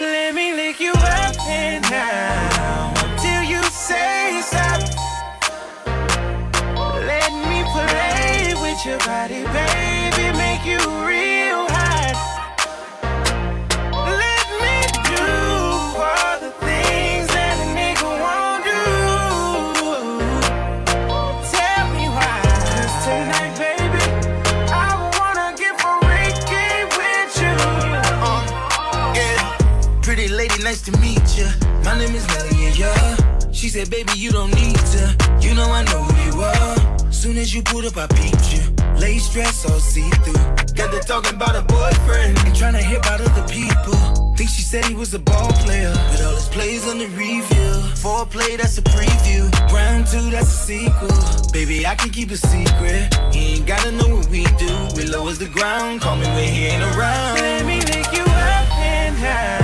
Let me lick you up and down till you say stop. Let me play with your body, baby. My name is Nelly, yeah. She said, baby, you don't need to. You know I know who you are. Soon as you pulled up, I beat you. Lace dress all see through. Got to talking about a boyfriend and trying to hit about other people. Think she said he was a ball player, but all his plays on the review. play that's a preview. Round two, that's a sequel. Baby, I can keep a secret. He ain't gotta know what we do. We lowers the ground. Call me when he ain't around. Let me make you up and high.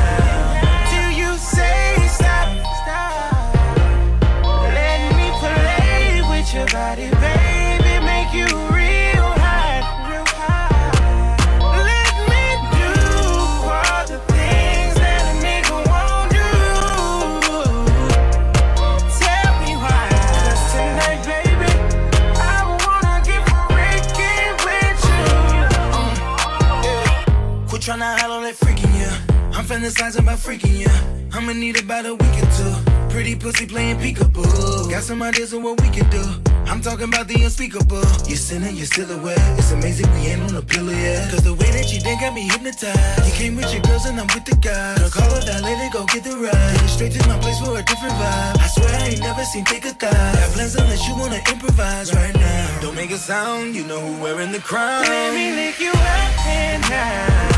tryna hide all that freaking yeah. I'm fantasizing about freaking yeah. I'ma need about a week or two. Pretty pussy playing peekaboo. Got some ideas of what we could do. I'm talking about the unspeakable. You're sinning your silhouette. It's amazing we ain't on a pillow yet. Cause the way that you did got me hypnotized. You came with your girls and I'm with the guys. Girl, call her that lady, go get the ride. Straight to my place for a different vibe. I swear I ain't never seen thicker thighs. Got plans unless you wanna improvise right now. Don't make a sound, you know who wearing the crown. Let me lick you up and down.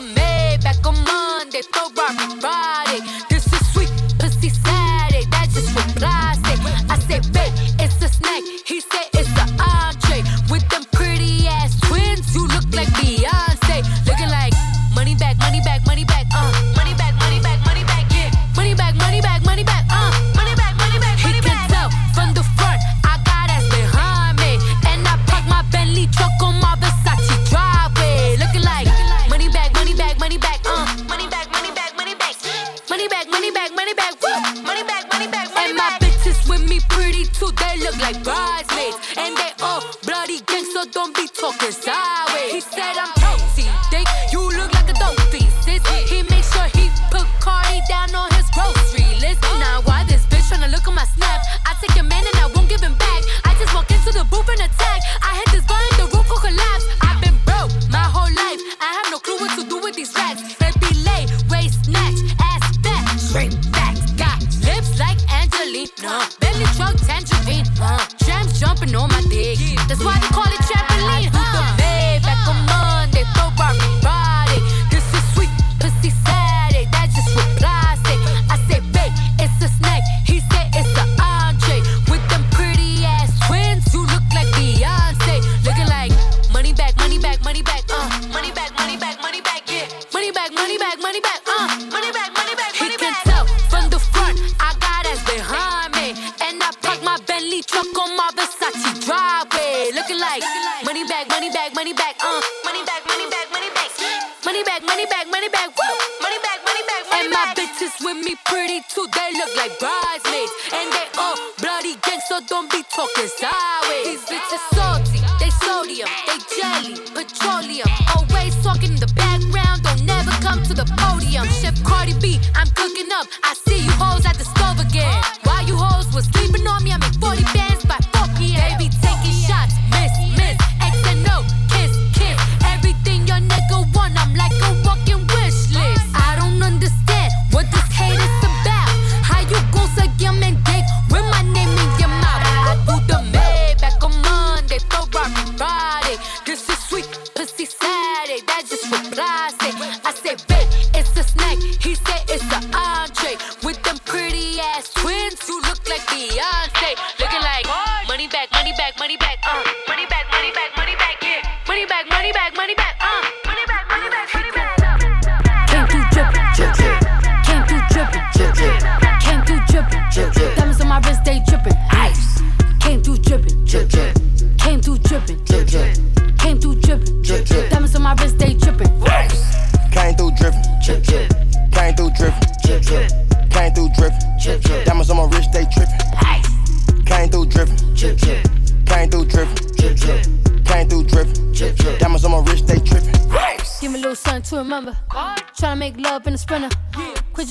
the May back on Monday, throw Robert Friday. This is sweet pussy Saturday, that's just what I say. I say, babe. talking sideways. He said I'm petroleum. Always talking in the background, don't never come to the podium. Chef Cardi B, I'm cooking up. I see you hoes at the stove again. While you hoes was sleeping on me, I make 40 bands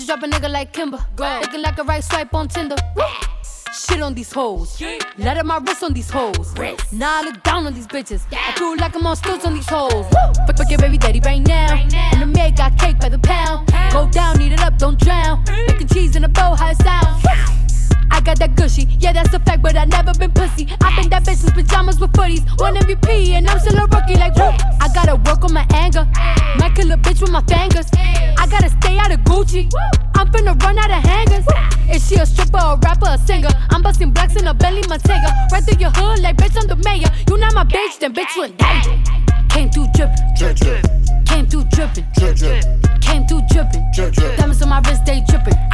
drop a nigga like Kimber. Looking like a right swipe on Tinder. Shit on these hoes. Let up my wrist on these hoes. Now I look down on these bitches. I feel like I'm on stilts on these hoes. Fuck, fuck your baby daddy right now. And the maid got cake by the pound. Go down, eat it up, don't drown. Making cheese in a bow, how it sound. I got that gushy, yeah, that's a fact, but I never been pussy. I been that bitch since pajamas with footies. One MVP, and I'm still a rookie, like, whoop. I gotta work on my anger. Might kill a bitch with my fingers. I gotta stay out of Gucci. I'm finna run out of hangers. Is she a stripper, a rapper, a singer? I'm busting blacks in a belly, Bentayga. Right through your hood, like, bitch, I'm the mayor. You not my bitch, then bitch, you danger. Came through drippin', came through drippin', came through drippin'. Diamonds on my wrist, they drippin'.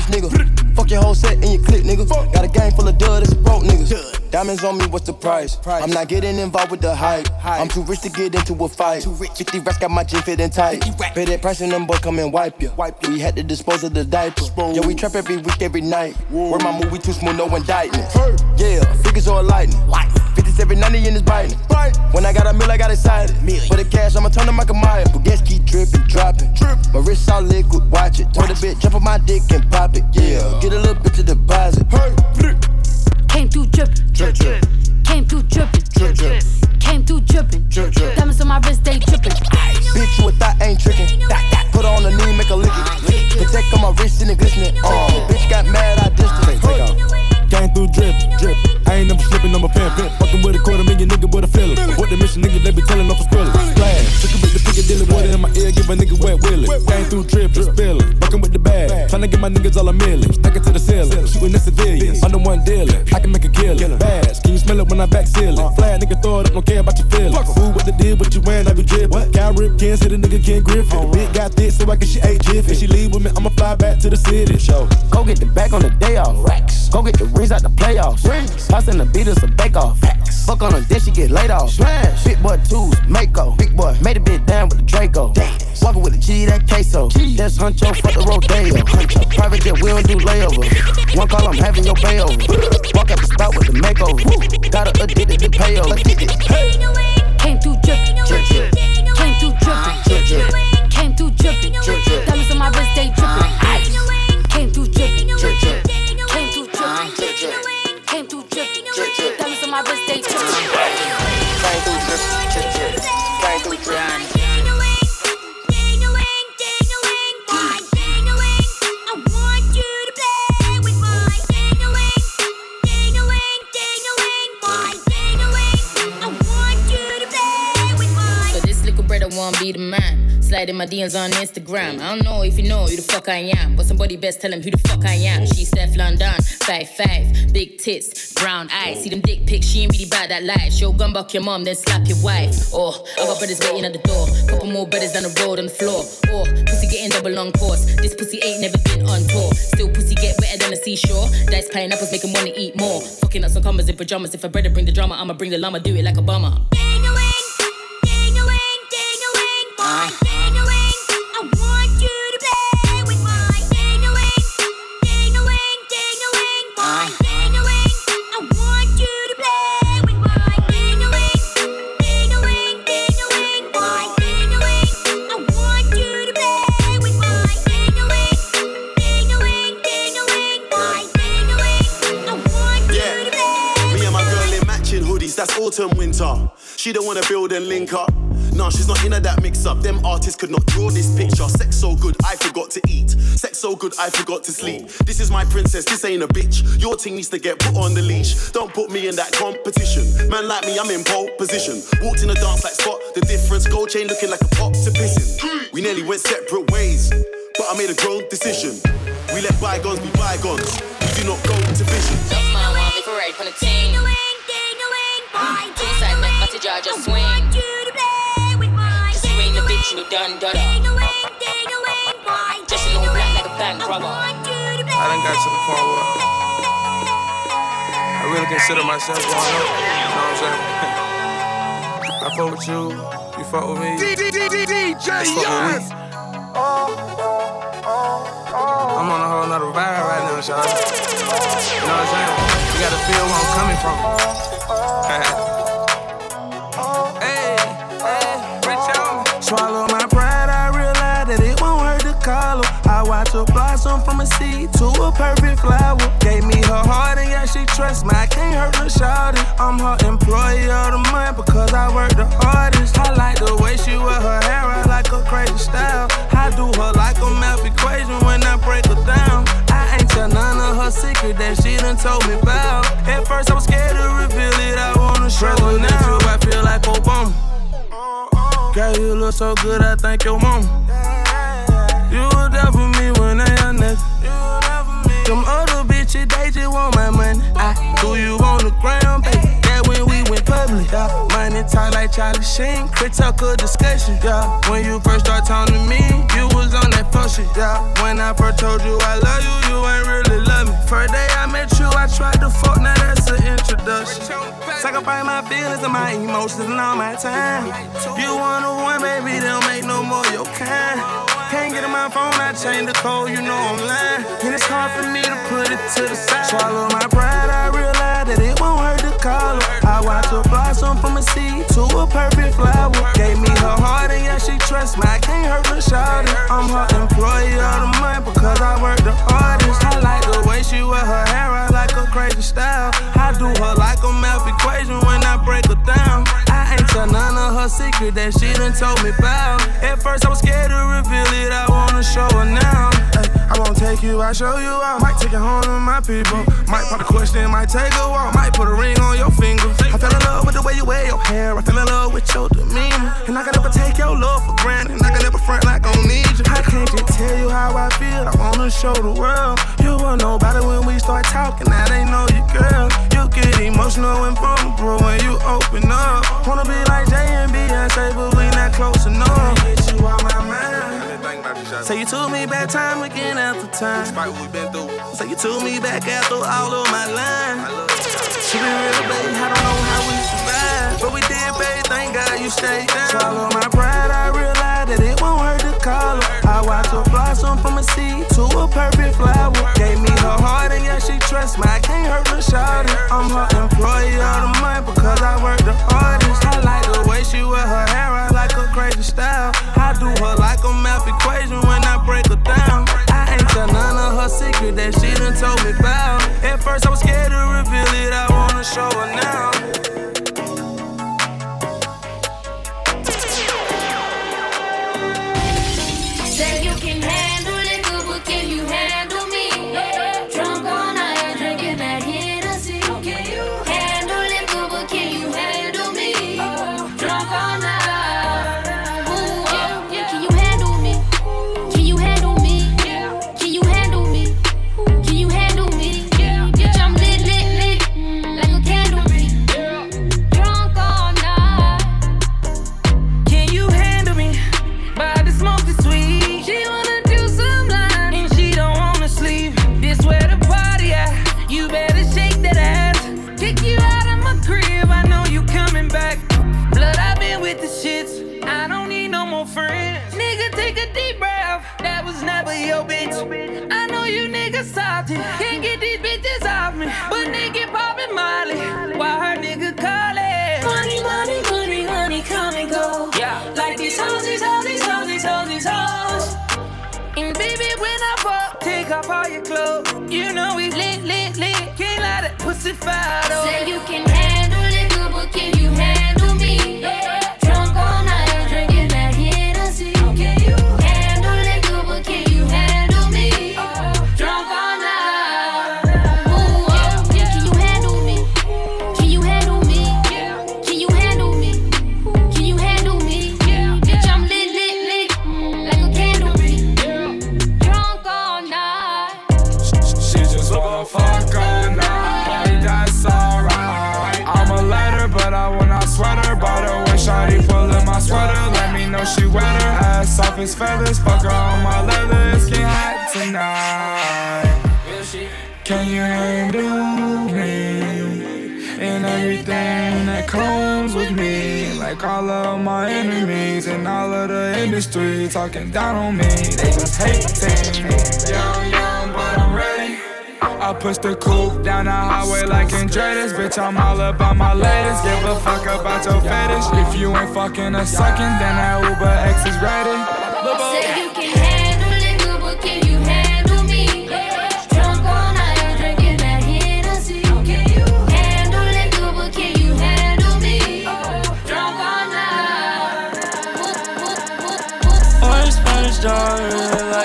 Check on a bitch nigga. Fuck your whole set and your clip, nigga. Got a gang full of dud, it's broke niggas. Diamonds on me, what's the price? I'm not getting involved with the hype. I'm too rich to get into a fight. Too rich. 50 racks got my jean fitting tight. Pay that price and them boys come and wipe you. We had to dispose of the diaper. Yeah, we trap every week, every night. Where my movie too smooth, no indictment. Yeah, figures or lightning. 57, 90 in this biting. When I got a mill, I got excited. For the cash, I'ma turn to Michael Myers. But gas keep dripping, dropping. My wrist all liquid, watch it. Told a bitch, jump on my dick and pop it. Yeah, get a little bit to deposit. Came through drippin', came through drippin', came through drippin'. Diamonds on my wrist, they drippin'. Bitch, you a thought ain't trickin'. Put her on the knee, make her lick it. Protect on my wrist and it glistening. Uh, bitch got mad, I pimp. Fucking with a quarter million nigga with a feeling. What the mission nigga, they be telling off a spiller. Splash, took a bit the Piccadilly water in my ear, give a nigga wet willy. Came through drip, drip, spilling. Fucking with the bag, to get my niggas all a million. Stack it to the ceiling, shooting the civilians. The one dealing, I can make a killing. Bass, can you smell it when I back seal it? Uh. Flat nigga throw it up, don't care about your feelings. Who what they did, what you wearing, I be drippin'. Cow rip, can't hit a nigga, can't grip it. Oh, the bitch got thick, so I guess she ate jiffy. If she leave with me, I'ma fly back to the city. Show. Go get the bag on the day off. Racks. Go get the rings out the playoffs. Rings. Toss in the beat us a bake off. Facts. Fuck on her, then she get laid off. Smash. Big boy twos, Mako. Big boy. Made a bit down with the Draco. Dance. Walking with the G, that queso. G. That's Huncho, fuck the Rodeo. Huncho. Private jet, we don't do layover. One call, I'm having your pay over. Walk my DMs on Instagram. I don't know if you know who the fuck I am, but somebody best tell him who the fuck I am. She Steph London, five five, big tits, brown eyes. See them dick pics, she ain't really bad that life. Show gun buck your mom, then slap your wife. Oh, I got brothers waiting at the door. Couple more brothers down the road on the floor. Oh, pussy getting double on course. This pussy ain't never been on tour. Still pussy get wetter than the seashore. Dice pineapples make him wanna eat more. Fucking up some commas in pajamas. If I better bring the drama, I'ma bring the llama. Do it like Obama. Ding-a-ling, ding-a-ling, autumn, winter. She don't wanna build and link up. Nah, she's not into that mix up. Them artists could not draw this picture. Sex so good, I forgot to eat. Sex so good, I forgot to sleep. This is my princess, this ain't a bitch. Your thing needs to get put on the leash. Don't put me in that competition. Man like me, I'm in pole position. Walked in the dance like spot the difference. Gold chain looking like a pop to pissing. We nearly went separate ways, but I made a grown decision. We let bygones be bygones. We do not go make my jar just swing. I want you to play with my Just swing the bitch, you done done. ding-a-ling, ding-a-ling, boy, Just in all black like a bank I robber. want you to I done got to the point where I really consider myself going up. You know what I'm saying? I fuck with you, you fuck with me. Let's fuck with me. I'm on a whole nother vibe right now, y'all. You know what I'm saying? You gotta feel where I'm coming from. Swallow my pride, I realize that it won't hurt to call her. I watch her blossom from a seed to a perfect flower. Gave me her heart and yeah, she trusts me. I can't hurt her shawty. I'm her employee of the month because I work the hardest. I like the way she wear her hair, I like her crazy style. I do her like a math equation when I break her down. I ain't tell none of her secret that she done told me about. At first I was scared to reveal it, I wanna show her now. I feel like Obama. Girl, you look so good, I thank your mama. You were there for me when I had nothing. Them other bitches, they just want my money. I threw you on the ground, baby. Public. Yeah. Money tight like Charlie Sheen. Critical discussion. Yeah. When you first start talking to me, you was on that shit. Yeah. When I first told you I love you, you ain't really love me. First day I met you, I tried to fuck. Now that's an introduction. Sacrifice my feelings and my emotions and all my time. You one on one, baby, don't make no more your kind. Can't get in my phone, I change the code, you know I'm lying. And it's hard for me to put it to the side. Swallow my pride, I realize her. I watch her blossom from a seed to a perfect flower. Gave me her heart and yeah, she trusts me. I can't hurt her shawty. I'm her employee of the month because I work the hardest. Secret that she done told me about. At first I was scared to reveal it, I wanna show her now. I won't take you, I show you out. Might take it home to my people. Might pop the question, might take a walk. Might put a ring on your finger. I fell in love with the way you wear your hair. I fell in love with your demeanor. And I can never take your love for granted. And I can never front like I don't need you. I can't just tell you how I feel. I wanna show the world. You about it when we start talking. Now they know you, girl. You get emotional and vulnerable when you open up. Wanna be like Jay and Beyonce, but we not close enough. Get you out my mind. Say you took me back time again after time. Despite what we been through. Say you took me back after all of my line. To be real, baby, I don't know how we survived. But we did, baby, thank God you stayed down. Swallow my pride, I realize that it won't hurt to call her. I watch her blossom from a seed to a perfect flower. Gave me her heart and yeah, she trusts me. I can't hurt her shawty. I'm her employee of the month because I work the hardest. I like the way she wear her hair, I like her crazy style. I do her like a math equation when I break her down. I ain't tell none of her secret that she done told me about. At first I was scared to reveal it, I wanna show her now. Can't get these bitches off me. But nigga poppin' Molly, while her nigga callin'. Money, money, money, money, come and go. Yeah. Like these hoes, these hoes, these hoes, these hoes, these hoes. And baby, when I fuck, take off all your clothes. You know we lit, lit, lit. Can't let that pussy fire. Say you can handle it but can you handle Feathers, fuck her on my leather. It's getting hot tonight. Can you handle me? And everything that comes with me. Like all of my enemies and all of the industry talking down on me. They just hating. Young, young, but I'm ready. I push the coupe down the highway like Andretti. Bitch, I'm all about my latest. Give a fuck about your fetish. If you ain't fucking a second, then that Uber X is ready.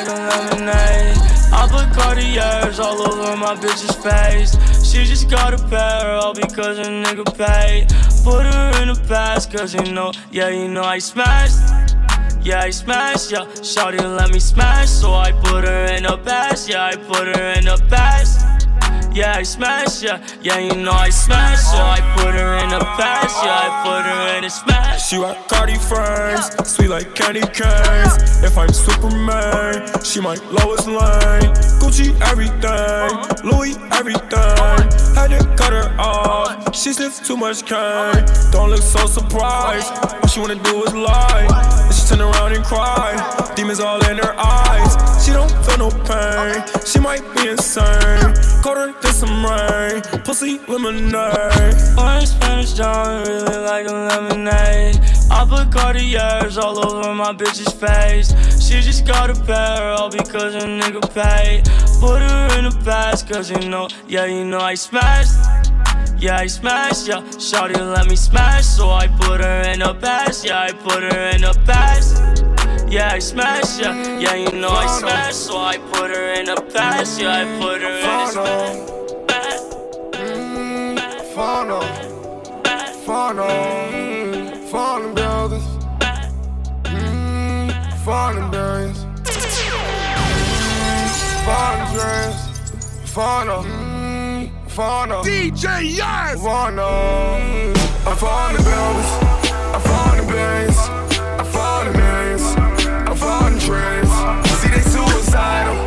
Like a lemonade. I put Cartiers all over my bitch's face. She just got a pair, all because a nigga paid. Put her in the past, cause you know, yeah, you know I smashed. Yeah, I smashed, yeah. Shawty let me smash, so I put her in the past. Yeah, I put her in the past. Yeah, I smash, yeah. Yeah, you know I smash, so I put her in the past. Yeah, I put her in a smash. She like Cartier frames, sweet like candy canes. If I'm Superman, she my Lois Lane. Gucci everything, Louis everything. Had to cut her off, she sniffed too much cane. Don't look so surprised, all she wanna do is lie. And she turn around and cry, demons all in her eyes. She don't feel no pain, she might be insane. Colder than some rain, pussy lemonade. Orange Spanish dawn, really like a lemonade. I put Cartiers all over my bitch's face. She just got a pair, all because a nigga paid. Put her in the past, cause you know, yeah, you know I smashed. Yeah, I smashed, yeah. Shawty let me smash, so I put her in the past. Yeah, I put her in the past. Yeah, I smash yeah. Yeah, you know I smash, so I put her in the past. Yeah, I put her in the past. Fono, Fono, Fono Brothers, mm, Fono Billions, Fono Dreams, Fono, mm, Fono, DJ Yes, Fono, I found the buildings, Dreams. See they suicidal,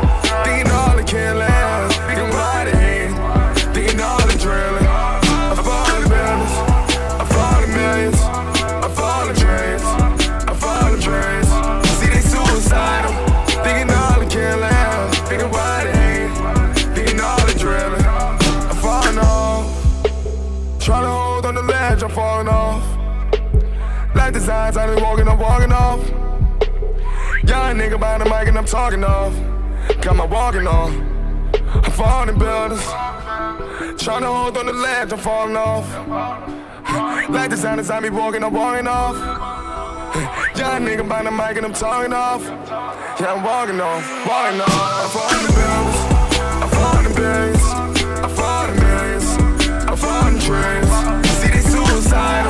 thinking all the killers, thinking why they hate, thinking all the drilling. I found the buildings, I found the millions, I found the dreams, I found the dreams. See they suicidal, thinking all the killers, thinking why they hate, thinking all the drilling. I'm falling off, trying to hold on the ledge, I'm falling off. Like the signs, I been walking, I'm walking. Young nigga by the mic and I'm talking off. Got my walking off. I'm falling buildings. Trying to hold on the ledge, I'm falling off. Like the sound inside me walking, I'm walking off. Young nigga by the mic and I'm talking off. Yeah, I'm walking off, walking off. I'm falling buildings. I'm falling billions. I'm falling millions. I'm falling dreams. See, they suicidal.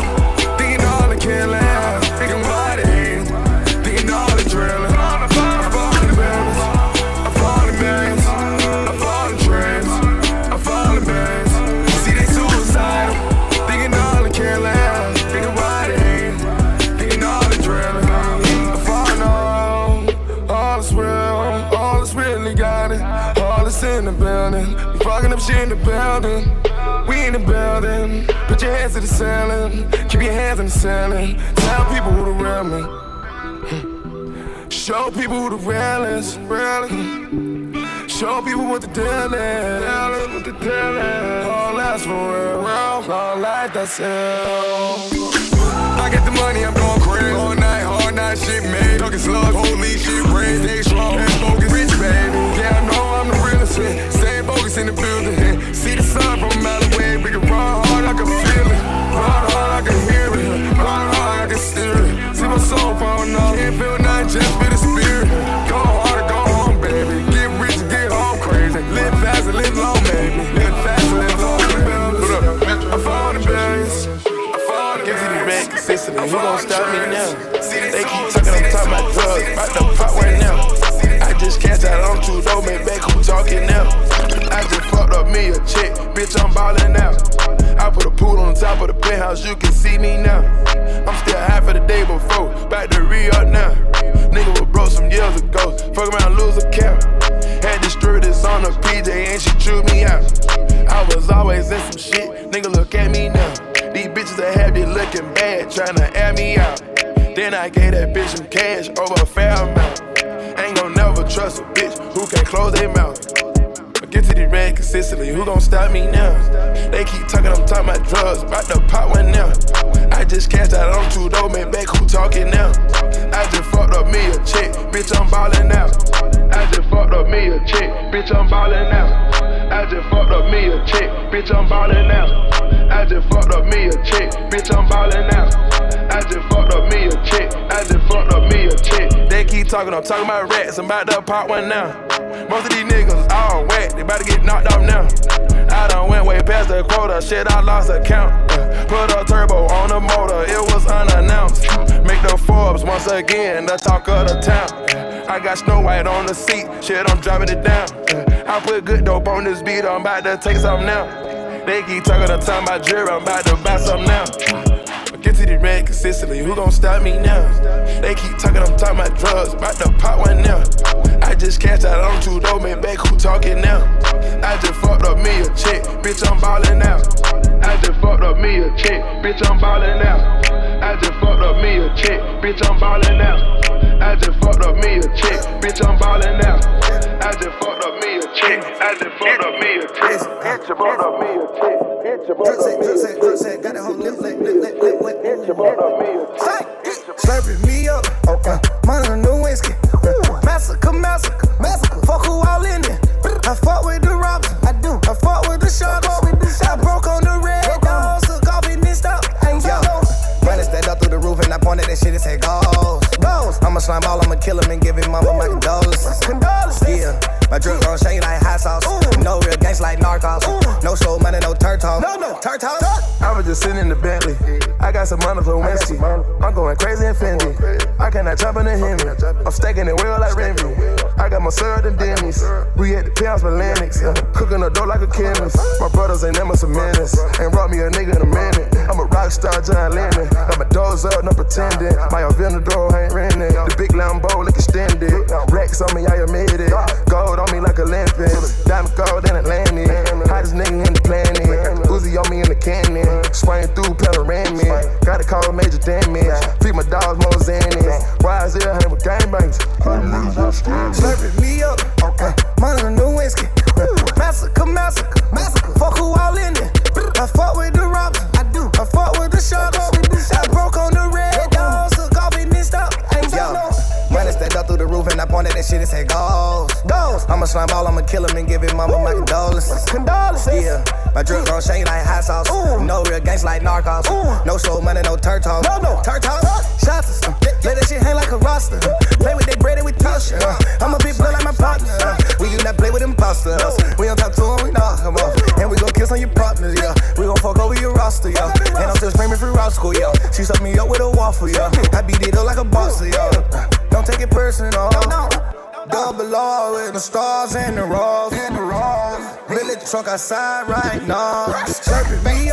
Building. We in the building. Put your hands to the ceiling. Keep your hands in the ceiling. Tell people who the real me. Hmm. Show people who the real is. Show people what the deal is. What the deal is. All that's for real. All like that's I get the money, I'm going crazy. All night, hard night, shit made. Talking slugs, holy shit, brain, stay strong and focus. Rich, baby. Yeah, I know I'm the realest. In the building. See the sun from a mile away. We can run hard, I can feel it. Run hard, I can hear it. Run hard, I can steer it. See my soul falling off. Can't feel nothing, just feel the spirit. Go hard or go home, baby. Get rich and get home crazy. Live fast and live long, baby. Live fast and live long, baby. I found the billions. I found the Get to the red consistently. Who gon' stop me now? They keep talking, I'm talking about drugs. About to pop right now. I just cashed out on two dough, man. Back who talking now? Chick, bitch. I'm ballin' out. I put a pool on top of the penthouse, you can see me now. I'm still high for the day before, back to up now. Nigga was broke some years ago, fuck around, lose a count. Had distributors on a PJ and she chewed me out. I was always in some shit, nigga look at me now. These bitches that have you looking bad, tryna air me out. Then I gave that bitch some cash over a fair amount. Ain't gon' never trust a bitch who can't close their mouth. Get to the red consistently, who gon' stop me now? They keep talking, I'm talking about drugs, about to pop one now. I just cashed out on two dough, man, back who talking now? I just fucked up me a chick, bitch, I'm ballin' out. I just fucked up me a chick, bitch, I'm ballin' out. I just fucked up me a chick, bitch, I'm ballin' out. I just fucked up me a chick, bitch, I'm ballin' out. I just fucked up me a chick, I just fucked up me a chick. They keep talking, I'm talking about rats, I'm about to pop one now. Most of these niggas all whack, they about to get knocked off now. I done went way past the quota, shit, I lost account. Uh, Put a turbo on the motor, it was unannounced. Make the Forbes once again, the talk of the town. I got Snow White on the seat, shit, I'm driving it down. I put good dope on this beat, I'm about to take some now. They keep talking the time about jewelry, I'm about to buy some now. The red consistently, who gon' stop me now? They keep talking, I'm talking about drugs, about to pop one now. I just cashed out on two dough, man, back who talking now? I just fucked up me a chick, bitch, I'm ballin' out. I just fucked up me a chick, bitch, I'm ballin' out. I just fucked up me a chick, bitch, I'm ballin' out. I just fucked up me a chick, bitch, I'm ballin' out. I just fucked up me a chick, I just fucked up me a chick, bitch, you fucked up me a chick, bitch, you fucked up me a chick. Got that whole lip, lip, lip, lip, lip, lip. Bitch, you fucked up me a chick. Slurping me up, pounds for Lennox. Uh, cooking the dough like a chemist. My brothers ain't never some menace. Ain't brought me a nigga in a minute. I'm a rock star, John Lennon. Got my doors up, no pretending. My Aventador ain't renting. The big Lambo look extended. Rex on me, I admit it. Gold on me like a Olympus. Diamond gold in Atlantic. Hottest nigga in the planet. Uzi on me in the cannon. Spraying through panoramic. Gotta call major damage. Feed my dogs more Xanax. Why is it hang with gangbangs? Slurping me up, okay. Money like narcos. No show money, no turtle. No, no, turtle. Shots. Uh, let that shit hang like a roster. Play with that bread and we toss. Uh, I'm a big blood like my partner. Uh, we do not play with imposters. We don't talk to them, we knock them off. And we gon' kiss on your partners, yeah. We gon' fuck over your roster, yeah. And I'm still screaming free rock school, yeah. She sucked me up with a waffle, yeah. I beat it up like a boss, yeah. Don't take it personal. Double R with the stars and the rolls. And the rolls. Billy truck outside right now. Slurping me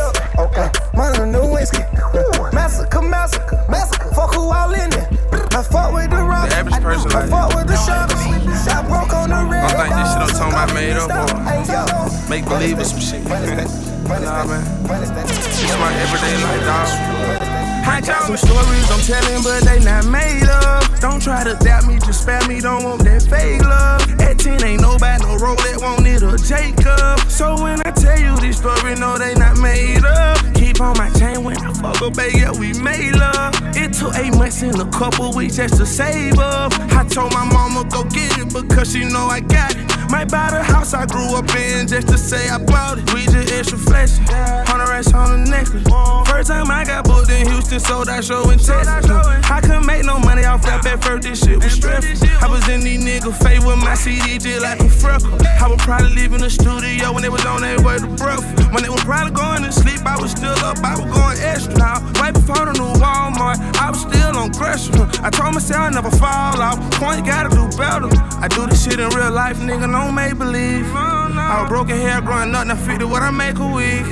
believe or some shit. nah, man. It's my everyday life, dog. I got some stories I'm telling, but they not made up. Don't try to doubt me, just spare me, don't want that fake love. At 10 ain't nobody, no Rolex, want it or Jacob. So when I tell you this story, no, they not made up. Keep on my chain when I fuck up, baby, yeah, we made love. It took eight months and a couple weeks just to save up. I told my mama go get it because she know I got. Might buy the house I grew up in just to say I bought it. We just extra flashy, hundred racks on the necklace. First time I got booked in Houston, sold out show in Texas. I couldn't make no money off that bet first, this shit was stressful. I was in these niggas' face with my CD just like a freckle. I would probably leave in the studio when they was on their way to breakfast. When they was probably going to sleep, I was still up, I was going extra. Now, right before the new Walmart, I was still on Gresham. I told myself I never fall off. Point, you gotta do better. I do this shit in real life, nigga, no make believe. I was broken hair growing up, now fit to what I make a week.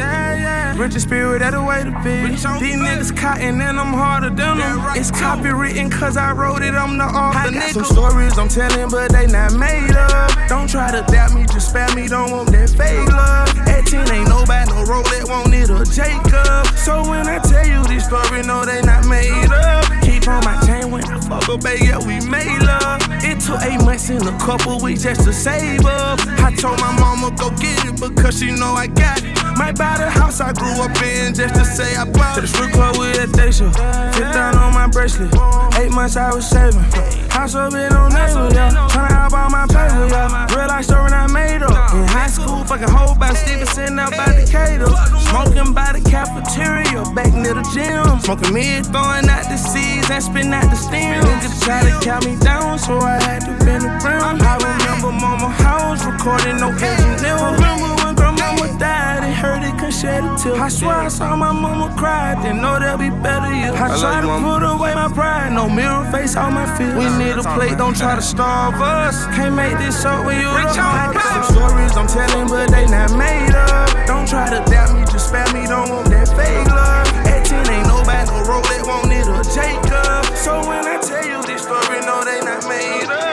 Rich in spirit, that the way to be. These niggas cotton and I'm harder than them. It's copywritten cause I wrote it, I'm the author. I got some stories I'm telling, but they not made up. Don't try to doubt me, just spare me, don't want that fake love. At 10 ain't nobody, no Rolex, want it or Jacob. So when I tell you this story, no, they not made up. Keep on my chain when I fuck up, baby, yeah, we made love. It took eight months and a couple weeks just to save I told my mama go get it because she know I got it. Might buy the house I grew up in just to say I bought it. To the strip club with that day show. Fit down on my bracelet. Eight months I was saving. House up in on neighbor, yeah. Tryna help out my paper, yeah. Real life story not made up. In high school, fucking whole by Stevenson out by Decatur. Smoking by the cafeteria, back near the gym. Smoking mid, throwing out the seeds and spitting out the steam. Niggas try to count me down, so I had to bend the brim. I remember mama house recording no engineer. Remember when grandmama died, it hurt it, couldn't shed a tear. I swear I saw my mama cry, didn't know there'll be better years. I, I to mama. put away my pride, no mirror face, all my fears. We need a plate, don't try to starve us. Can't make this up when you the I got some stories I'm telling, but they not made up. Don't try to doubt me, just spare me, don't want that fake love. At 10 ain't nobody, no Rolex, want it or Jacob. So when I tell you this story, no, they not made up.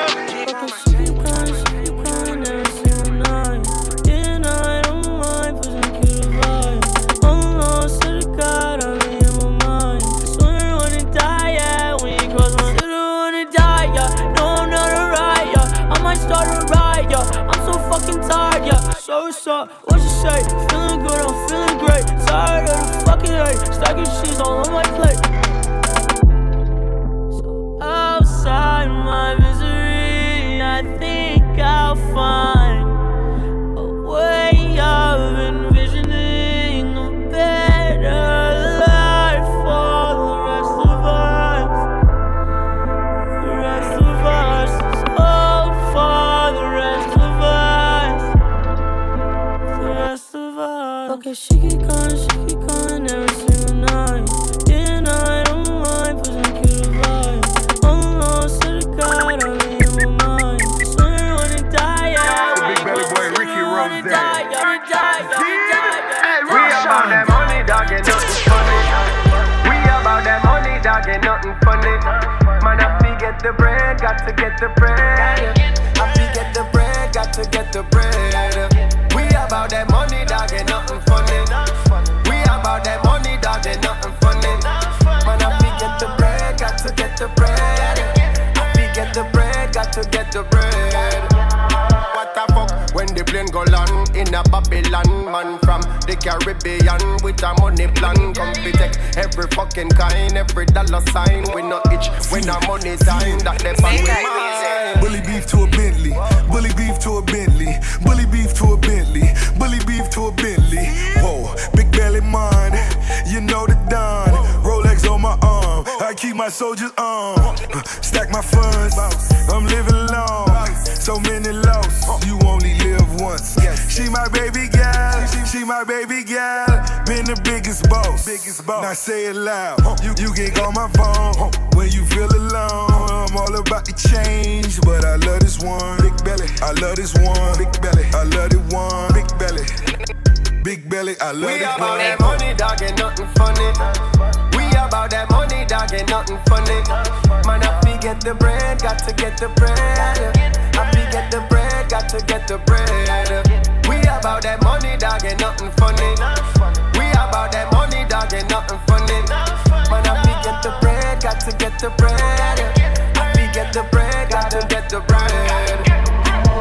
So up? What you say? Feeling good, I'm feeling great. Tired of the fucking hate. Stacking cheese all on my plate. So outside my misery, I think I'll find nothing funny. Man, I fi get the bread, got to get the bread. I fi get the bread, got to get the bread. We about that money, dog, ain't nothing funny. We about that money, dog, ain't nothing funny. Man, I fi get the bread, got to get the bread. I fi get the bread, got to get the bread. What the fuck when the plane go land in a Babylon? Man from the Caribbean with a money plan. Come fi take every fucking kind, every dollar sign. We no itch when our money time that they bang with mine. Bully beef to a Bentley. Bully beef to a Bentley. Bully beef to a Bentley. Bully beef to a Bentley. Whoa, big belly mine. You know the Don. Rolex on my arm. I keep my soldiers on. Stack my funds. I'm living long. So many lost. You once. She my baby gal, She my baby gal. Been the biggest boss. Biggest boss. Now say it loud. You, you can call my phone when you feel alone. I'm all about the change, but I love this one. Big belly. I love this one. Big belly. I love it one. Big belly. Big belly. I love We it about one. that money, dog, ain't nothing funny. We about that money, dog, ain't nothing funny. Man, I fi get the bread, got to get the bread. I fi get the bread, got to get the bread. We about that money, dog, ain't nothing funny. We about that money, dog, ain't nothing funny. Man, I be get the bread, got to get the bread. I be get the bread, got to get the bread.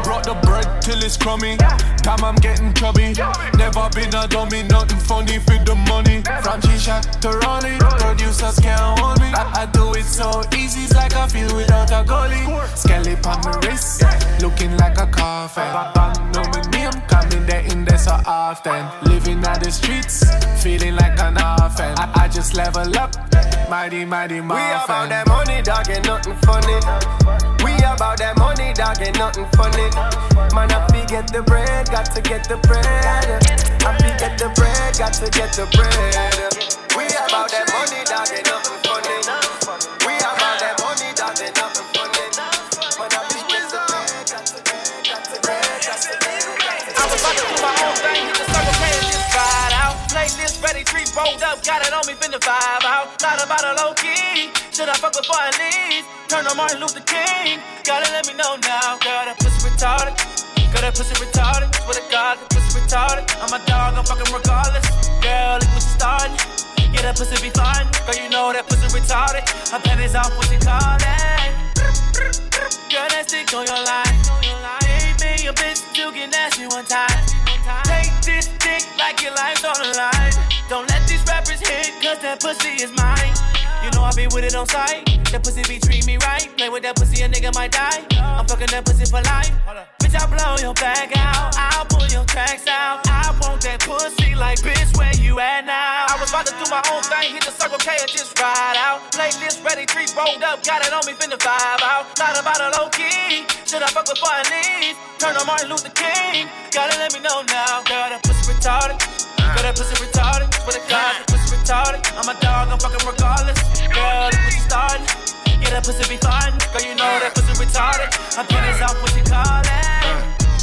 Brought the bread till it's crummy. Damn, I'm getting chubby. Never been a dummy, nothing funny for the money. From G-Shot to Ronnie, producers can't hold me. I, I do it so easy, it's like I feel without a goalie. Skelly on my wrist, looking like a coffin. Bang, know my name, coming there in there so often. Living on the streets, feeling like an orphan. I, I just level up, mighty, mighty, mighty. We about that money, dog, ain't nothing funny. We about that money, dog, ain't nothing funny. Man, I fi get the bread, got to get the bread. I fi get the bread, got to get the bread. We about that money, dog, ain't nothing funny. We about that money, dog, ain't nothing funny. Man, I fi get the bread, got to get, to bread, got to get. I was about to do my own thing, rolled up, got it on me, finna vibe out. Thought about a low key, should I fuck before I leave? Turn on Martin Luther King, gotta let me know now. Girl, that pussy retarded, girl, that pussy retarded. Swear to God, that pussy retarded. I'm a dog, I'm fucking regardless. Girl, look what you starting. Yeah, that pussy be fine. Girl, you know that pussy retarded. Her panties off, what you call that? Girl, that stick on your line. Gave me a bitch to get nasty one time. Take this dick like your life's on the line. Don't let these rappers hit, cause that pussy is mine. You know I be with it on sight. That pussy be treat me right. Play with that pussy, a nigga might die. I'm fucking that pussy for life. Bitch, I'll blow your back out. I'll pull your tracks out. I want that pussy like bitch, where you at now? I was about to do my own thing, hit the circle K and just ride out. Playlist ready, three rolled up, got it on me, finna vibe out. Thought about a low key. Should I fuck before I leave? Turn on Martin Luther King. Gotta let me know now. Girl, that pussy retarded. Girl, that pussy retarded. Swear to God, that pussy retarded. I'm a dog, I'm fucking regardless. Girl, look what you starting. Yeah, that pussy be fine. Girl, you know that pussy retarded. I'm pennies off what you call it. Uh,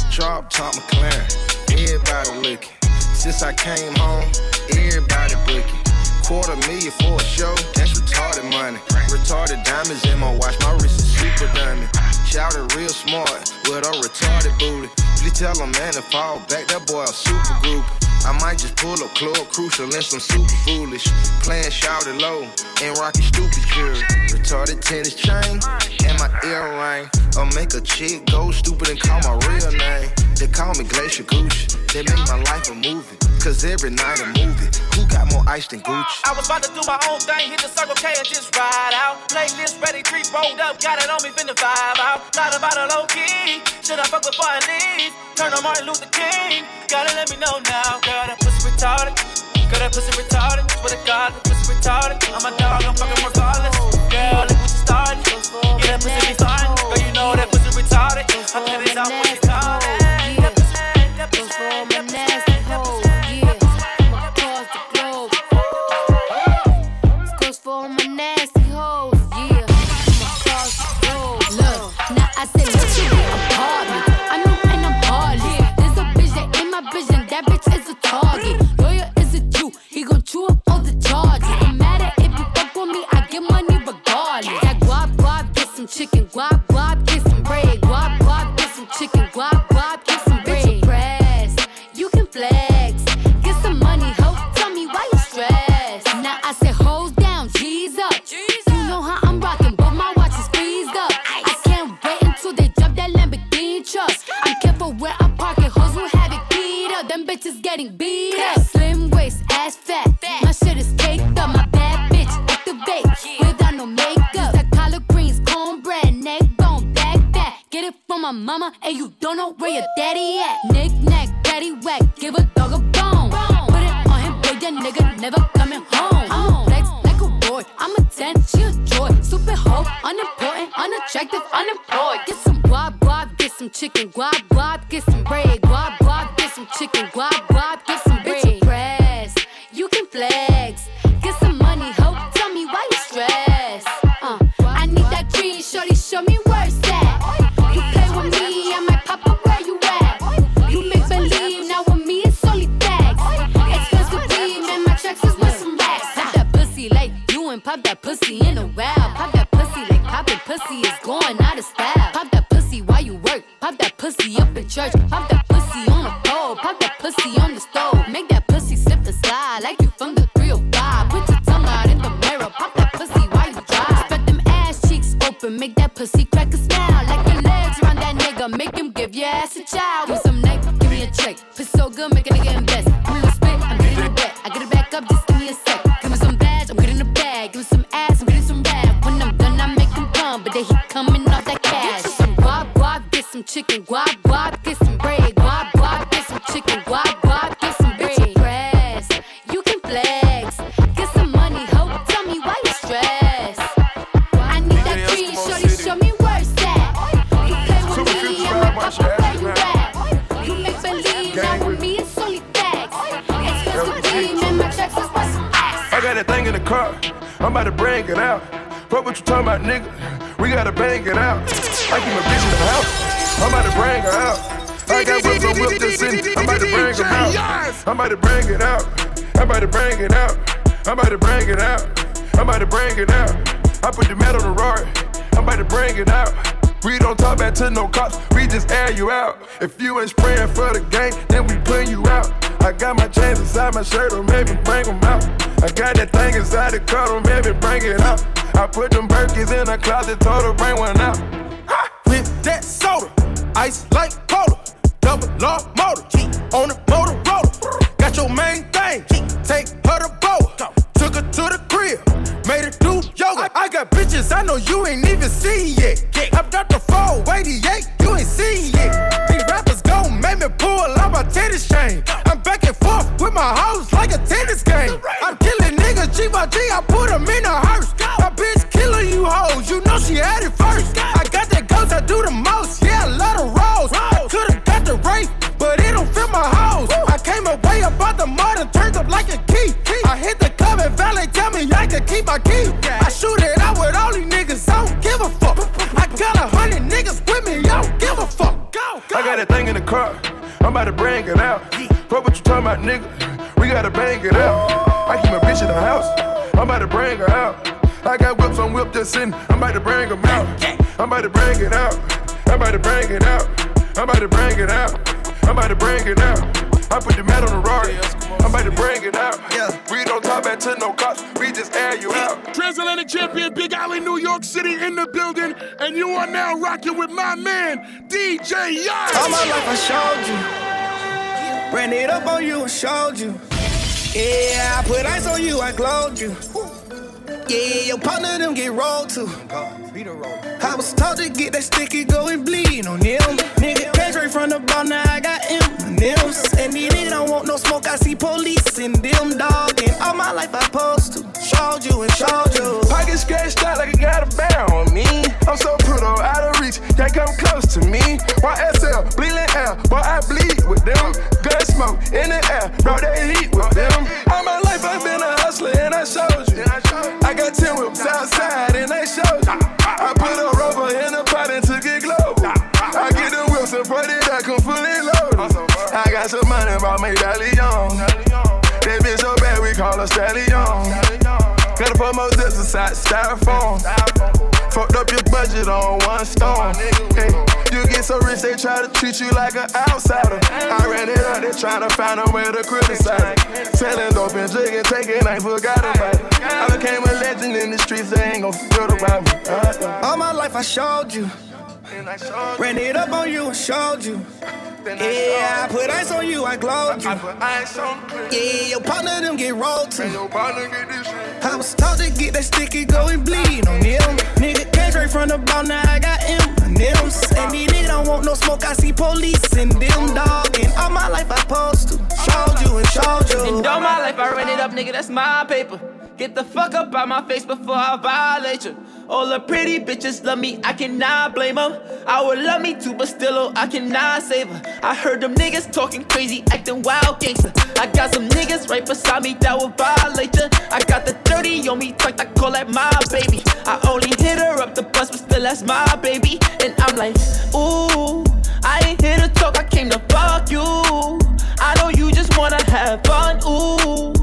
drop top McLaren, everybody looking. Since I came home, everybody booking. Quarter million for a show, that's retarded money. Retarded diamonds in my watch, my wrist is super diamond. Shouted real smart with a retarded booty. Please tell a man to fall back, that boy a super group. I might just pull up Club Crucial and some super foolish. Playing shouted low and rocking stupid jewelry. Retarded tennis chain and my ear earring. Or make a chick go stupid and call my real name. They call me Glacier Gucci. They make my life a movie. Cause every night a movie. Who got more ice than Gucci? I was about to do my own thing, hit the circle K and just ride out. Playlist ready, three rolled up, got it on me, finna vibe out. Thought about a low key, should I fuck before I leave? Turn on Martin Luther King, gotta let me know now. Girl, that pussy retarded. Girl, that pussy retarded. Swear to God, that pussy retarded. I'm a dog, I'm fucking regardless. Girl, look what you started. Yeah, that pussy be fine. Girl, you know that pussy retarded. I'm pennies off what you pop that pussy in a while. Forth with hoes like a tennis game. I'm killing niggas G by G, I put them in a hearse. My bitch killing you hoes, you know she had it first. I got that ghost, I do the most, yeah, I love the rolls. I could've got the rape, but it don't fit my hoes. I came away about the mud and turned up like a key. I hit the club and valet tell me I can keep my key. I shoot it out with all these niggas, I don't give a fuck. I got a hundred niggas with me, I don't give a fuck. I got that thing in the car, I'm about to bring it out. Fuck what you talking about, nigga. We gotta bang it out. I keep my bitch in the house, I'm about to bring her out. I got whips on whip just sitting, I'm about to bring them out. I'm about to bring it out. I'm about to bring it out. I'm about to bring it out. I'm about to bring it out. I put the metal on the Rari. I'm about to bring it out. Yeah. We don't talk back to no cops. We just air you out. Transatlantic champion Big Alley, New York City in the building, and you are now rocking with my man, DJ Yard. All my life I showed you. Ran it up on you and showed you. Yeah, I put ice on you, I glowed you. Yeah, your partner them get rolled too. I was taught to get that sticky, go and bleed on them. Nigga came straight from the bar, now I got M&M's. And niggas don't want no smoke, I see police in them, dog. And all my life I to. Showed you and showed you. Pocket scratched out like it got a bear on me. I'm so brutal, out of reach, can't come close to me. YSL, bleeding air, boy, I bleed with them. Gun smoke in the air, brought that heat with them. All my life I've been a hustler and I showed you. I got 10 whips outside and they showed you. I put a rubber in the pot and took it global. I get the whips and put it back, I'm fully loaded. I got some money, bought me Dalion. That bitch so bad, we call her Stallion. Gotta put more zips inside styrofoam. Fucked up your budget on one stone. Hey, you get so rich, they try to treat you like an outsider. I ran it up, they tryna find a way to criticize. Selling dope and drinking, taking, I forgot about it. I became a legend in the streets, they ain't gon' forget about me. Uh-uh. All my life I showed you. Ran it up on you and showed you. Yeah, I put ice on you, I glowed you. Yeah, your partner them get rolled too. I was taught to get that sticky, go and bleed on them. Nigga came straight from the bar, now I got M&M's. And these niggas don't want no smoke, I see police in them, dog. And all my life I supposed to. Showed you and showed you. And all my life I ran it up, nigga, that's my paper. Get the fuck up out my face before I violate you. All the pretty bitches love me, I cannot blame them. I would love me too, but still, oh, I cannot save her. I heard them niggas talking crazy, acting wild gangster. I got some niggas right beside me that will violate ya. I got the 30 on me, tucked, I call that my baby. I only hit her up the bus, but still, that's my baby. And I'm like, ooh, I ain't here to talk, I came to fuck you. I know you just wanna have fun, ooh.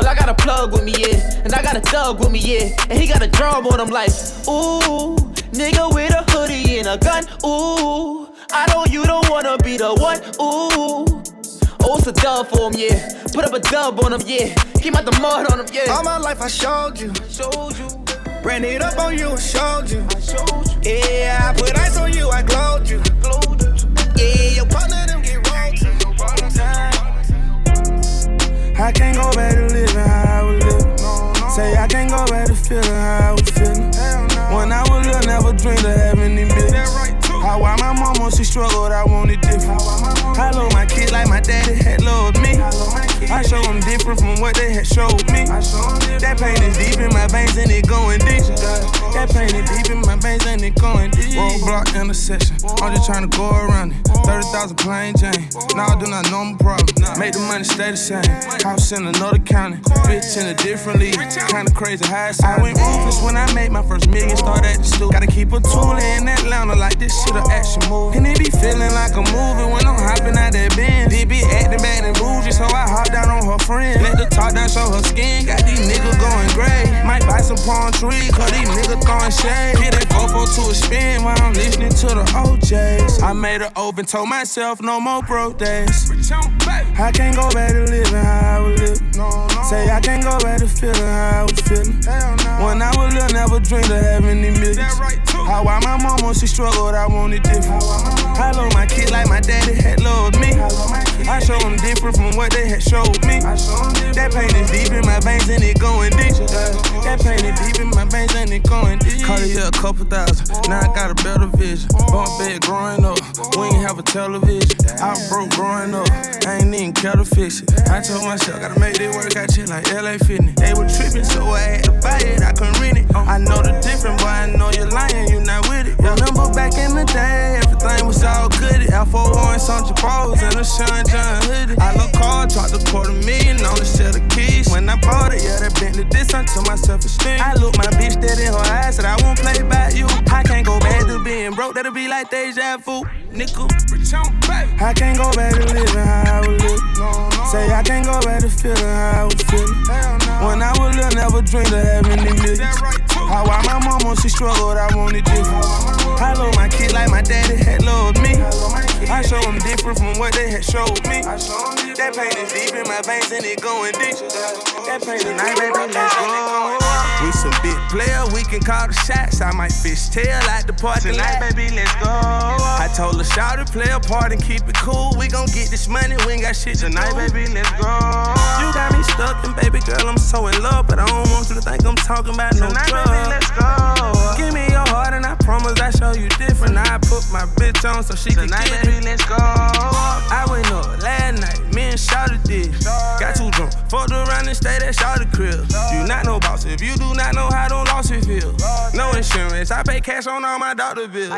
Well, I got a plug with me, yeah. And I got a thug with me, yeah. And he got a drum on him, like, ooh. Nigga with a hoodie and a gun, ooh. I know you don't wanna be the one, ooh. Oh, it's a dub for him, yeah. Put up a dub on him, yeah. Came out the mud on him, yeah. All my life I showed you. Showed you. Ran it up on you and showed you. Yeah, I put ice on you, I glowed you. Yeah, your partner I can't go back to living how I was living. Say I can't go back to feeling how I was feeling. When I was little, never dreamed of having these millions. How why my mama she struggled, I wanted different. I love my kids like my daddy had loved me. I show them different from what they had showed me. That pain is deep in my veins and it going deep. That pain is deep in my veins and it going Intersection, I'm just trying to go around it. 30,000 plain Jane. Now I do not know my problem. Make the money stay the same. House in another county, bitch in a different league. Kinda crazy how I went ruthless when I made my first million. Start at the stool. Gotta keep a tool in Atlanta like this shit a action move. And it be feeling like a movie when I'm hopping out that Benz. It be acting bad and bougie, so I hop down on her friend. Let the top down show her skin. Got these niggas going gray. Might buy some palm trees, cause these niggas throwing shade. Hit that 4 to a spin while I'm listening to the OJs. I made it open, told myself no more broke days. I can't go back to living how I was living. Say I can't go back to feeling how I was feeling. When I was little, never dreamed of having these millions. How why my mama she struggled, I wanted different. I love my kids like my daddy had loved me. I show them different from what they had showed me. That pain is deep in my veins and it going deep. That pain is deep in my veins and it going deep. A year a couple thousand, now I got a better vision. Bump bed growing up, we ain't have a television. I broke growing up, I ain't even care to fix it. I told myself, gotta make this work out shit like LA Fitness. They were tripping, so I had to buy it, I couldn't rent it. I know the difference, but I know you're lying, you not with it. Remember back in the day, everything was all good. F01, Sandra Bros, and a Sean John hoodie. I look car, dropped a quarter million on the set of keys. When I bought it, yeah, that Bentley this unto my self esteem. I look my bitch dead in her eyes, said I won't play by you. I can't go back to being broke, that'll be like deja vu. Nickel, rich on baby. I can't go back to living how I was living. Say I can't go back to feeling how I was feeling. No. When I was little, never dreamed of having these millions. How why my mama she struggled, I wanted different. I love my kids like my daddy had loved me. I show them different from what they had showed me. I show them That pain is deep in my veins and it going deep. That pain tonight, baby, let's go. We some big player, we can call the shots. I might fish tail at the parking lot. Tonight, baby, let's go. I told her, shout to play a part and keep it cool. We gon' get this money, we ain't got shit tonight, baby, let's go. You got me stuck, and baby girl, I'm so in love, but I don't want you to think I'm talking about no Tonight, drugs. baby, let's go. Give me your heart, and I promise I show you different. I put my bitch on so she Tonight, can get baby, it. let's go. I went up last night, me and Shawty did. Got too drunk, fucked around and stayed at Shawty crib. You not no boss if you do not know how them losses feel. No insurance, I pay cash on all my doctor bills.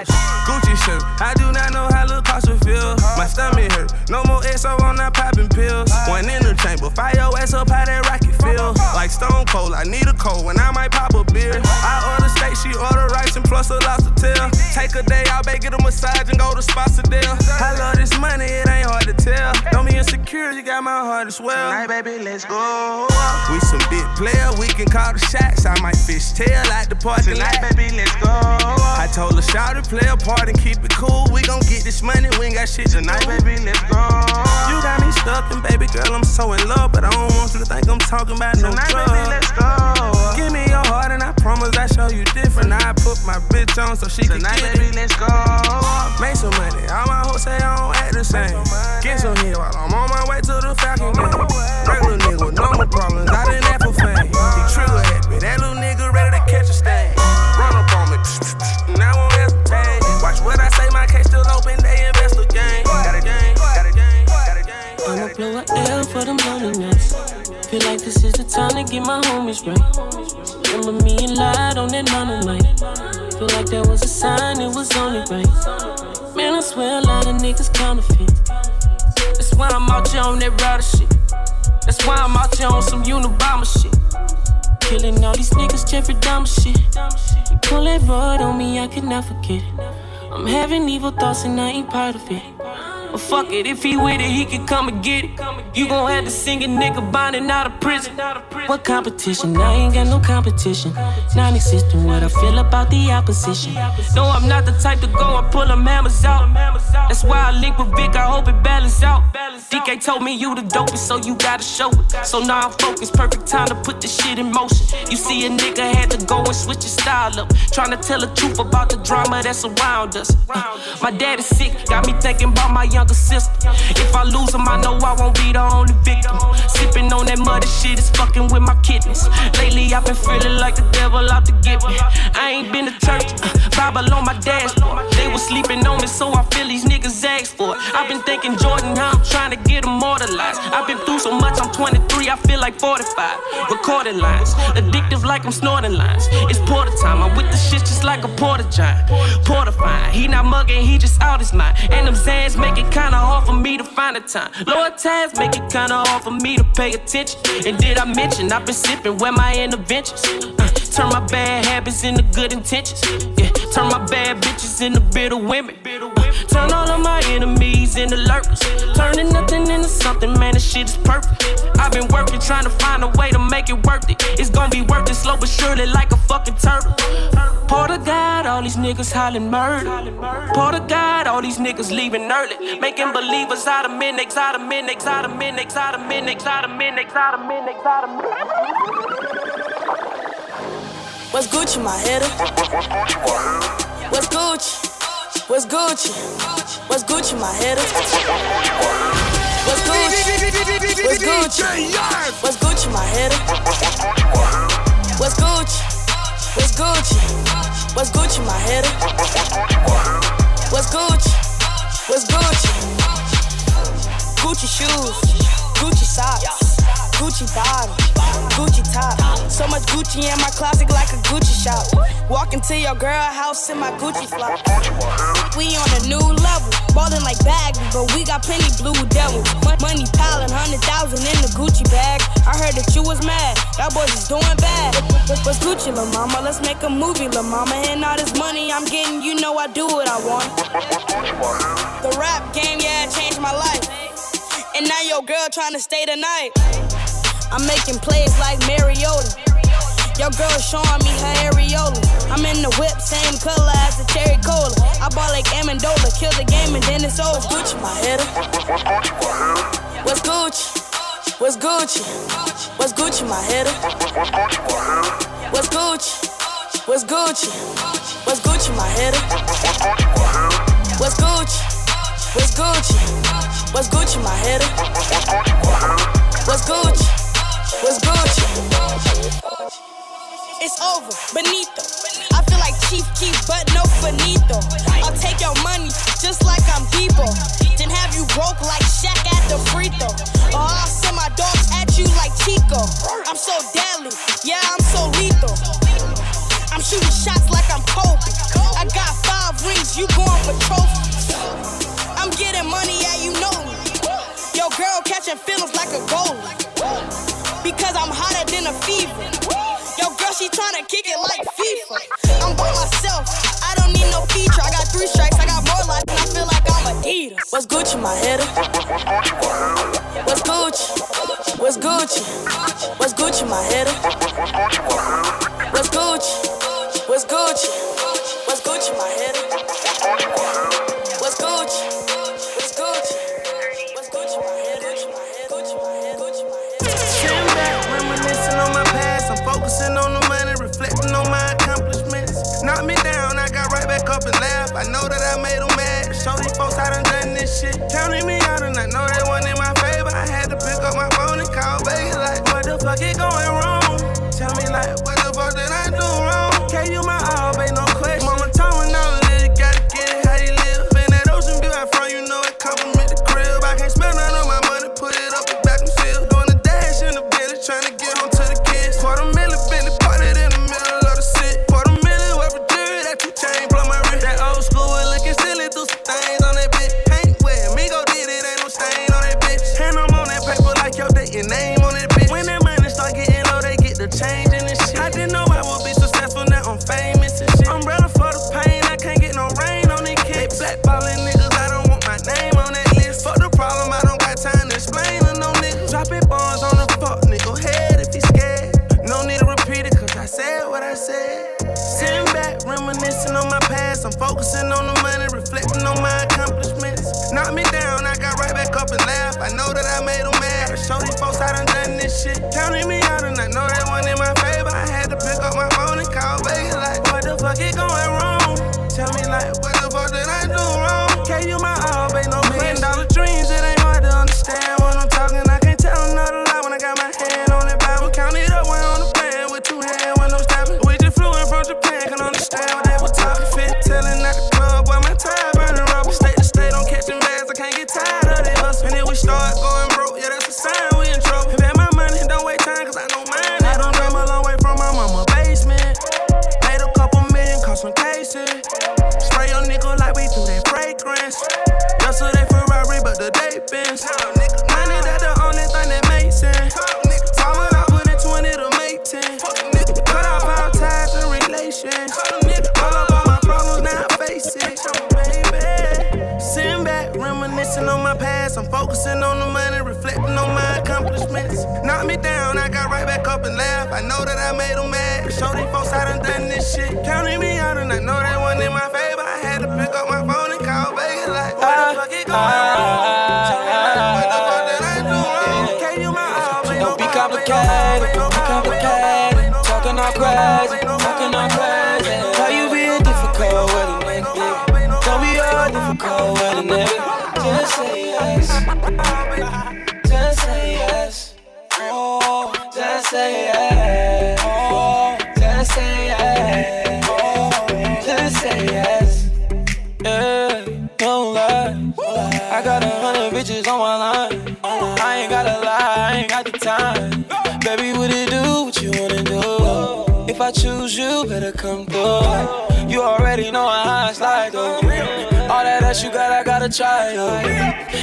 Gucci shirt, I do not know how little cost feel. My stomach hurt, no more XO, I'm not popping pills. One in the chamber, fire your ass up how that rocket feel. Like Stone Cold, I need a cold when I might pop a beer. I order steak, she order rice and plus a lobster tail. Take a day out, babe, get a massage and go to Scottsdale. I love this money, it ain't hard to tell. Don't be insecure, you got my heart as well. Tonight, baby, let's go. We some big player, we can call the shots. I might fish tail at the parking lot. Tonight, baby, let's go. I told her, shout to play a part and keep it cool. We gon' get this money, we ain't got shit to Tonight, baby, let's go. You got me stuck, and baby girl, I'm so in love, but I don't want you to think I'm talking about no Tonight, drugs. baby, let's go. Give me your heart, and I promise I show you different. I put my bitch on so she Tonight, can get baby, it. let's go. Make some money, all my hoes say I don't act the same. Get some here while I'm on my way to the Falcon game. Regular nigga with normal problems, I didn't have for fame. He trigger happy, that little nigga ready to catch a stain. Run up on me, and I won't hesitate. Watch what I say, my case still open, they invest the game. Got a game, got a game, got a game. I'ma blow a L for them loneliness. Feel like this is the time to get my homies right. Remember me and lied on that mountain Feel like that was a sign, it was only right. Man, I swear a lot of niggas counterfeit. That's why I'm out here on that rider shit. That's why I'm out here on some Unabomber shit. Killing all these niggas, Jeffrey Dahmer shit. You pull that rod on me, I can not forget it. I'm having evil thoughts and I ain't part of it. But fuck it, if he with it, he can come and get it. You gon' have to sing a nigga bonding out of prison. What competition? I ain't got no competition. Non existent what I feel about the opposition. No, I'm not the type to go and pull them hammers out. That's why I link with Vic, I hope it balance out. DK told me you the dopest, so you gotta show it. So now I'm focused, perfect time to put this shit in motion. You see, a nigga had to go and switch his style up. Trying to tell the truth about the drama that's around us. Uh, my dad is sick, got me thinking about my younger sister. If I lose him, I know I won't be the only victim. Sipping on that muddy shit is fucking with my kidneys. Lately, I've been feeling like the devil out to get me. I ain't been to church, uh, Bible on my dashboard. They was sleeping on me, so I feel these niggas ask for it. I've been thinking Jordan, how I'm trying to get immortalized. I've been through so much, I'm 23, I feel like 45. Recording lines, addictive like I'm snorting lines. It's porter time, I'm with the shit just like a porter giant. Porter fine, he not mugging, he just out his mind. And them Zans make it kinda hard for me to find the time. Lower tabs make it kinda hard for me to pay attention. And did I mention I've been sipping where my interventions? Uh, turn my bad habits into good intentions. Yeah, turn my bad bitches into bitter women. Uh, turn all of my enemies into lurkers. Turning nothing into something, man, this shit is perfect. I've been working, trying to find a way to make it worth it. It's gonna be worth it slow but surely like a fucking turtle. Porter God, all these niggas hollering murder. Porter God, all these niggas leaving early. Making believers out of men, out of men, out of men, out of men, out of men, out of men, out of men. What's Gucci, my hitter? What's Gucci? What's Gucci? What's Gucci, my hitter? What's Gucci? What's Gucci? What's Gucci, my hitter? What's Gucci? What's Gucci? What's Gucci, my hitter? What's Gucci? What's Gucci? Gucci shoes, Gucci socks, Gucci bottom, Gucci top. So much Gucci in my closet like a Gucci shop. Walk into your girl house in my Gucci flop. We on a new level, ballin' like Baggy, but we got plenty blue devils. Money piling, hundred thousand in the Gucci bag. I heard that you was mad, y'all boys is doing bad. What's Gucci, la mama? Let's make a movie, la mama. And all this money I'm getting, you know I do what I want. The rap game, yeah, changed my life. And now your girl trying to stay the night. I'm making plays like Mariota. Your girl showing me her areola. I'm in the whip, same color as the cherry cola. I bought like Amendola, kill the game and then it's over. Gucci, my hitter. What's Gucci? What's Gucci? What's Gucci, my hitter? What's Gucci? What's Gucci? What's Gucci, my hitter? What's Gucci? What's Gucci? What's Gucci, my hitter? What's Gucci? What's Gucci? It's over, Benito. I feel like Chief Keef, but no finito. I'll take your money just like I'm Debo. Then have you broke like Shaq at the free throw. Or I'll send my dogs at you like Chico. I'm so deadly, yeah, I'm so lethal. I'm shooting shots like I'm Kobe. I got five rings, you going for trophies. I'm getting money, yeah, you know me. Your girl catching feelings like a goalie. Because I'm hotter than a fever. Yo, girl, she tryna kick it like FIFA. I'm by myself, I don't need no feature. I got three strikes, I got more life, and I feel like I'm Adidas. What's Gucci, my hitter? What's Gucci? What's Gucci? What's Gucci, my hitter? What's Gucci? What's Gucci? What's try, yo.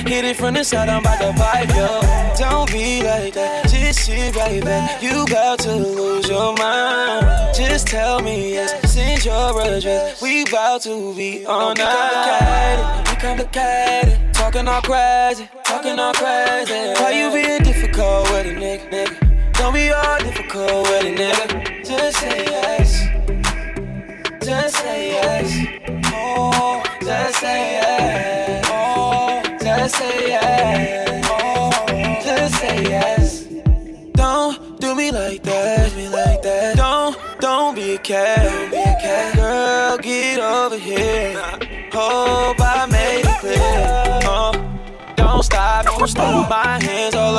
Hit it from the side, I'm about to vibe, yo. Don't be like that, just see, right back. You bout to lose your mind. Just tell me yes, send your address. We bout to be on oh, night. We complicated, we complicated. Talking all crazy, talking all crazy. Why you being difficult with a nigga, nigga? Don't be all difficult with a nigga. Just say yes. Oh, just say yes. Don't do me like that. Do me like that. Don't don't be a cat. Don't be a cat. Girl, get over here. Hope I made it clear. Uh, don't stop. Don't stop. My hands all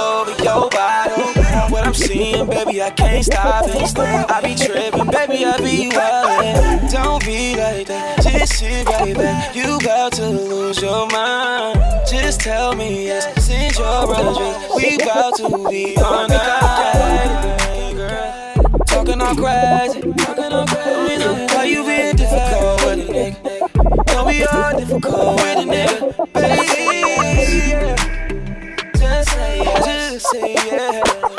seeing, baby, I can't stop it. I be tripping, baby, I be wildin'. Don't be like that, just sit right. You bout to lose your mind. Just tell me yes, since you're brother, we bout to be on a Talking all crazy, talking all crazy. Why you being difficult with a nigga? Don't be all difficult with a nigga, baby. Just say yes, just say yes.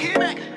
Get back.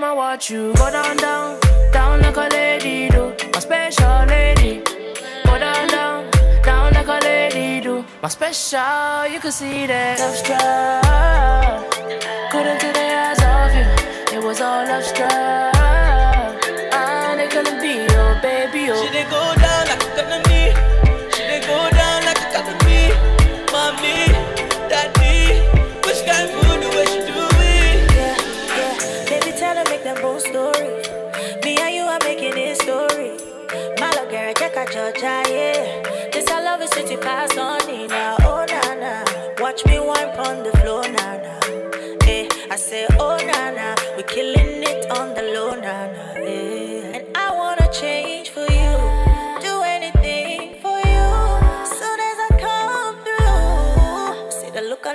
them I watch you go down, down, down like a lady do, my special lady. Go down, down, down like a lady do, my special. You can see that love struck, couldn't take the eyes off you. It was all love struck.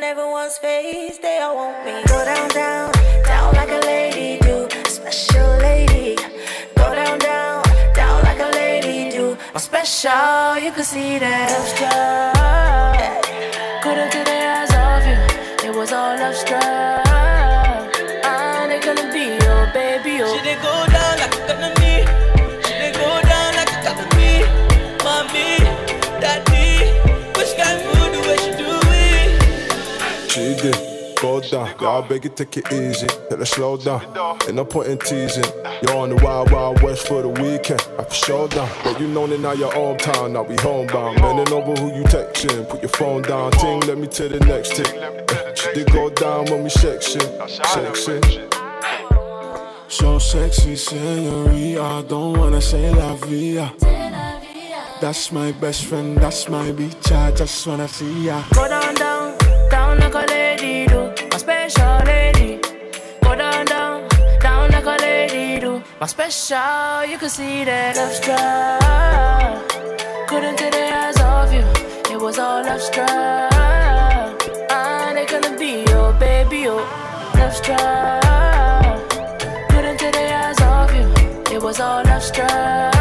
Everyone's face, they all want me. Go down, down, down like a lady do, special lady. Go down, down, down like a lady do. Special, you can see that Yeah, beg you take it easy. Let her slow down. Ain't no point in teasing. You're on the wild, wild west for the weekend. I for sure down. But you know that now you're hometown, now we homebound. Bending over who you texting. Put your phone down, ting, let me to the next thing. Eh, She go down when we sexy, sexy. So sexy, senorita. I don't wanna say la vida. That's my best friend, that's my bitch. I just wanna see ya. My special, you could see that love struck. Couldn't take their eyes off you. It was all love struck. Ah, they gonna be your baby, oh. Love struck. Couldn't take their eyes off you. It was all love struck.